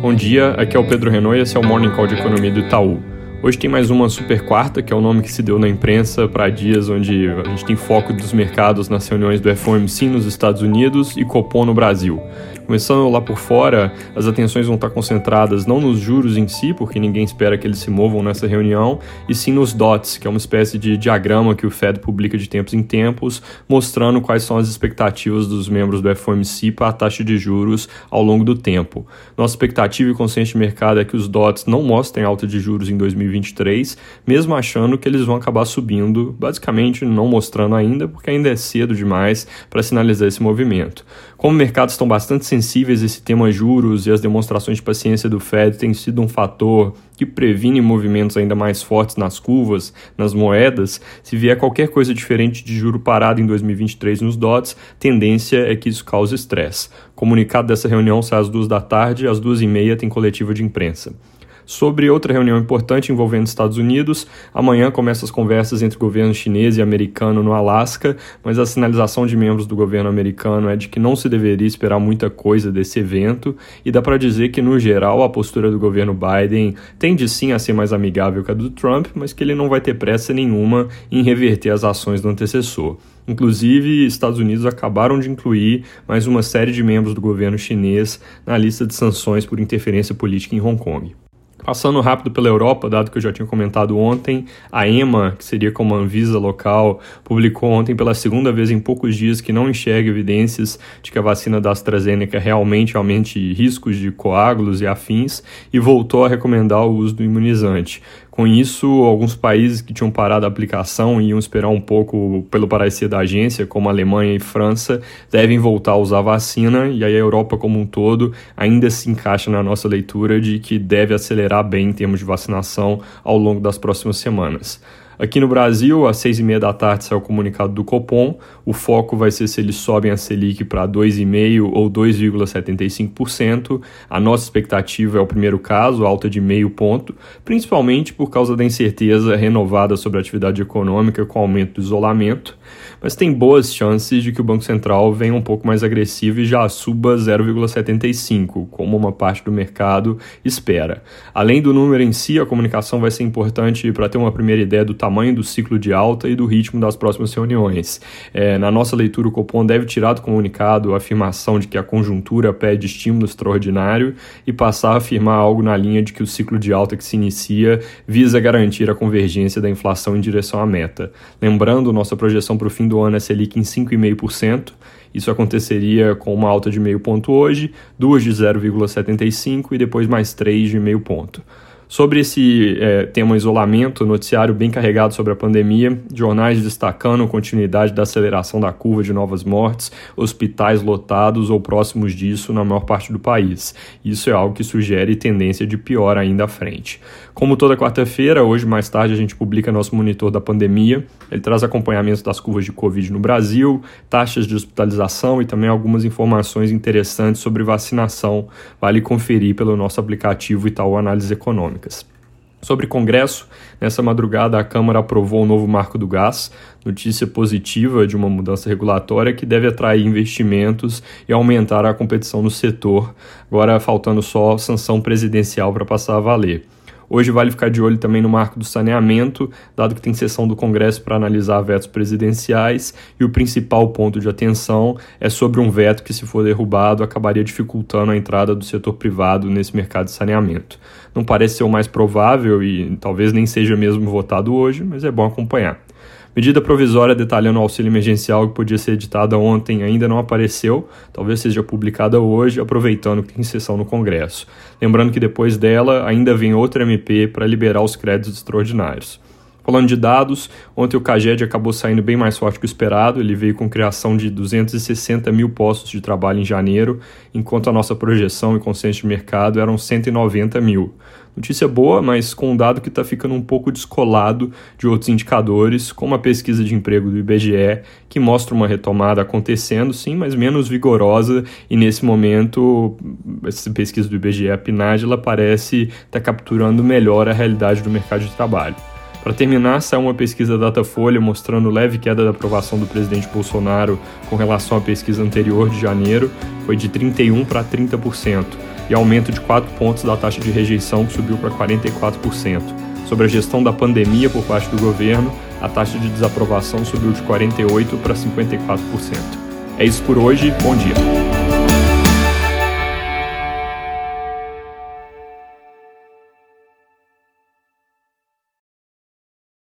Bom dia, aqui é o Pedro Renault e esse é o Morning Call de Economia do Itaú. Hoje tem mais uma super quarta, que é o nome que se deu na imprensa para dias onde a gente tem foco dos mercados nas reuniões do FOMC nos Estados Unidos e Copom no Brasil. Começando lá por fora, as atenções vão estar concentradas não nos juros em si, porque ninguém espera que eles se movam nessa reunião, e sim nos DOTs, que é uma espécie de diagrama que o Fed publica de tempos em tempos, mostrando quais são as expectativas dos membros do FOMC para a taxa de juros ao longo do tempo. Nossa expectativa e consciência de mercado é que os DOTs não mostrem alta de juros em 2023, mesmo achando que eles vão acabar subindo, basicamente não mostrando ainda, porque ainda é cedo demais para sinalizar esse movimento. Como mercados estão bastante sensíveis esse tema juros e as demonstrações de paciência do Fed têm sido um fator que previne movimentos ainda mais fortes nas curvas, nas moedas, se vier qualquer coisa diferente de juro parado em 2023 nos DOTs, tendência é que isso cause estresse. Comunicado dessa reunião sai às duas da tarde, às duas e meia tem coletiva de imprensa. Sobre outra reunião importante envolvendo Estados Unidos, amanhã começam as conversas entre o governo chinês e americano no Alasca, mas a sinalização de membros do governo americano é de que não se deveria esperar muita coisa desse evento, e dá para dizer que, no geral, a postura do governo Biden tende sim a ser mais amigável que a do Trump, mas que ele não vai ter pressa nenhuma em reverter as ações do antecessor. Inclusive, Estados Unidos acabaram de incluir mais uma série de membros do governo chinês na lista de sanções por interferência política em Hong Kong. Passando rápido pela Europa, dado que eu já tinha comentado ontem, a EMA, que seria como a Anvisa local, publicou ontem pela segunda vez em poucos dias que não enxerga evidências de que a vacina da AstraZeneca realmente aumente riscos de coágulos e afins e voltou a recomendar o uso do imunizante. Com isso, alguns países que tinham parado a aplicação e iam esperar um pouco pelo parecer da agência, como Alemanha e França, devem voltar a usar a vacina, e aí a Europa como um todo ainda se encaixa na nossa leitura de que deve acelerar bem em termos de vacinação ao longo das próximas semanas. Aqui no Brasil, às seis e meia da tarde, sai o comunicado do Copom. O foco vai ser se eles sobem a Selic para 2,5% ou 2,75%. A nossa expectativa é o primeiro caso, alta de meio ponto, principalmente por causa da incerteza renovada sobre a atividade econômica com o aumento do isolamento. Mas tem boas chances de que o Banco Central venha um pouco mais agressivo e já suba 0,75%, como uma parte do mercado espera. Além do número em si, a comunicação vai ser importante para ter uma primeira ideia do tamanho do ciclo de alta e do ritmo das próximas reuniões. É, na nossa leitura, o Copom deve tirar do comunicado a afirmação de que a conjuntura pede estímulo extraordinário e passar a afirmar algo na linha de que o ciclo de alta que se inicia visa garantir a convergência da inflação em direção à meta. Lembrando, nossa projeção para o fim do ano é Selic em 5,5%. Isso aconteceria com uma alta de meio ponto hoje, duas de 0,75 e depois mais três de meio ponto. Sobre esse é, tema isolamento, noticiário bem carregado sobre a pandemia, jornais destacando continuidade da aceleração da curva de novas mortes, hospitais lotados ou próximos disso na maior parte do país. Isso é algo que sugere tendência de pior ainda à frente. Como toda quarta-feira, hoje mais tarde a gente publica nosso monitor da pandemia. Ele traz acompanhamento das curvas de Covid no Brasil, taxas de hospitalização e também algumas informações interessantes sobre vacinação. Vale conferir pelo nosso aplicativo Itaú Análise Econômica econômicas. Sobre Congresso, nessa madrugada a Câmara aprovou o novo marco do gás, notícia positiva de uma mudança regulatória que deve atrair investimentos e aumentar a competição no setor, agora faltando só sanção presidencial para passar a valer. Hoje vale ficar de olho também no marco do saneamento, dado que tem sessão do Congresso para analisar vetos presidenciais, e o principal ponto de atenção é sobre um veto que, se for derrubado, acabaria dificultando a entrada do setor privado nesse mercado de saneamento. Não parece ser o mais provável e talvez nem seja mesmo votado hoje, mas é bom acompanhar. Medida provisória detalhando o auxílio emergencial que podia ser editada ontem ainda não apareceu, talvez seja publicada hoje, aproveitando que tem sessão no Congresso. Lembrando que depois dela ainda vem outra MP para liberar os créditos extraordinários. Falando de dados, ontem o CAGED acabou saindo bem mais forte que o esperado, ele veio com criação de 260 mil postos de trabalho em janeiro, enquanto a nossa projeção e consenso de mercado eram 190 mil. Notícia boa, mas com um dado que está ficando um pouco descolado de outros indicadores, como a pesquisa de emprego do IBGE, que mostra uma retomada acontecendo, sim, mas menos vigorosa, e nesse momento, essa pesquisa do IBGE, a PNAD, ela parece estar tá capturando melhor a realidade do mercado de trabalho. Para terminar, saiu uma pesquisa Datafolha mostrando leve queda da aprovação do presidente Bolsonaro com relação à pesquisa anterior de janeiro, foi de 31% para 30%, e aumento de 4 pontos da taxa de rejeição, que subiu para 44%. Sobre a gestão da pandemia por parte do governo, a taxa de desaprovação subiu de 48% para 54%. É isso por hoje, bom dia.